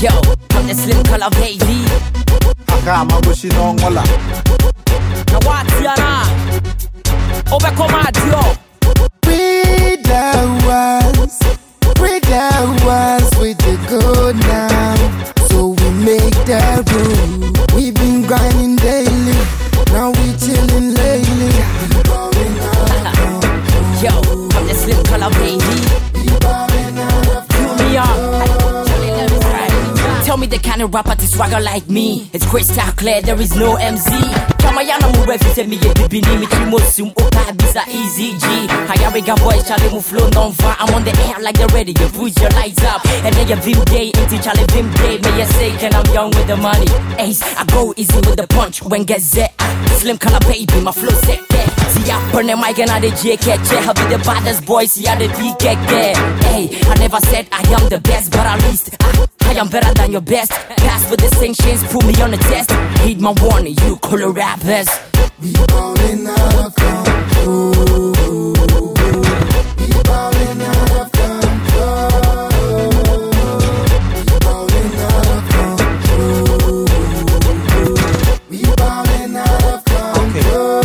Yo, I'm the Slim Khala baby. Aka Mangooshie no ngola. Now what's your name? Over come out, yo. We the ones, we the ones with the good now. So we make the rule. We been grinding daily, now we chilling lately. We balling out of Yo, I'm the Slim Khala baby. The kind of rapper to swagger like me. It's crystal clear, there is no MZ. Kamayana mu refi se mi ye bibini mi chi mo sum oka bisa easy G. Hayariga boy chale mu flow non va. I'm on the air like the radio. Put your lights up. And then you vim day, into chale vim day. May you say and I'm young with the money. Ace, I go easy with the punch when get set. Slim Khala baby, my flow set there. See ya burn the mic and I the J catch I be the baddest boy, see ya the there. Hey, I never said I am the best, but at least I, I am better than your best. Pass for the distinctions, put me on the test. Heed my warning, you color rappers. We balling out of control. We balling out of control. We balling out of control.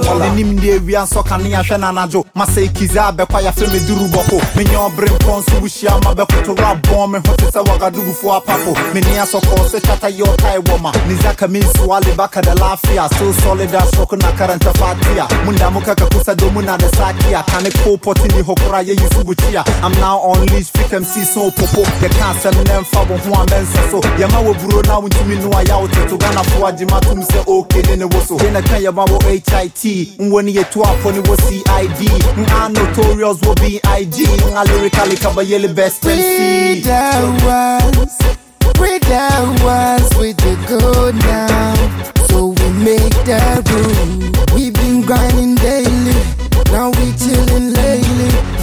We balling out of control. Aka Mangooshie no ngola. Nim de wia nso kane ahwe na najo. Masai kiza bekwa ya fe me duru boko. Me nyo bre mpon so wuhia ma bekoto rap bon me ho te se wagadugu fo apapo. Me ni asoko se chata yo tai woma. Nizaka min swale baka da lafia. So solid as rock na karanta fatia. Munda muka ka kusa do muna da sakia. Kane ko poti ni hokora ye yusu buchia. I'm now on leash fit MC so popo. Can't send them bo ho amensa so. Ye ma wo buro na wuntumi no aya wo to Ghana fo agima tum se okay ne ne wo so. Ye na kan ye ma Nwoni ye to apo ni wo CID. Nga notorious wo BIG. Nga lyrically kaba ye the best MC. the ones, we the ones with the good now. So we make the rule. We've been grinding daily, now we chilling lately.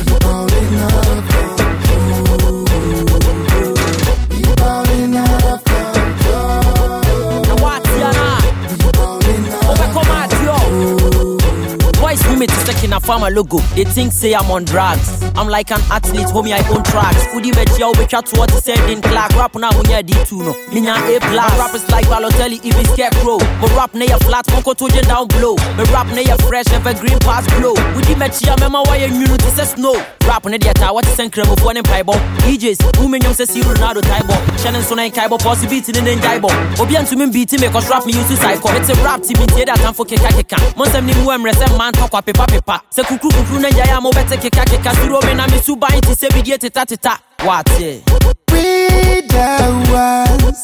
In a farmer logo. They think say I'm on drugs. I'm like an athlete, homie, I own tracks. Udi me chia ube chat what to send in Clark. Rap na munya D2 no. Minya A plus. My rappers like Balotelli, even scarecrow. But rap na ya flat, monko toje down blow. Me rap na ya fresh, evergreen pass blow. Udi me chia mema wa ya nyunu to say snow. Rap na dia ta what to send kremo for ne paibo. DJs, who me nyom say si Ronaldo taibo. Shannon so na in kaibo, possibility ne njaibo. Obi antumi beat me cause rap me use to psycho. It's a rap team, it's that time for keka keka. Monsem ni mu emre se man talk wa pepa pepa. Se kukru kukru na njaya mo bete keka keka. Suro me na teta. What yeah? We the ones,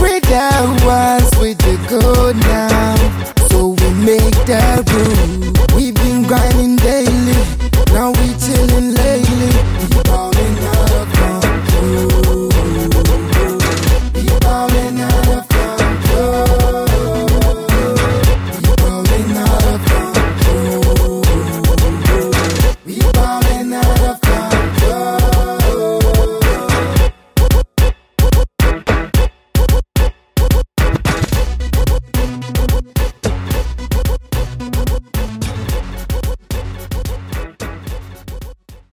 we the ones the good now. So we make the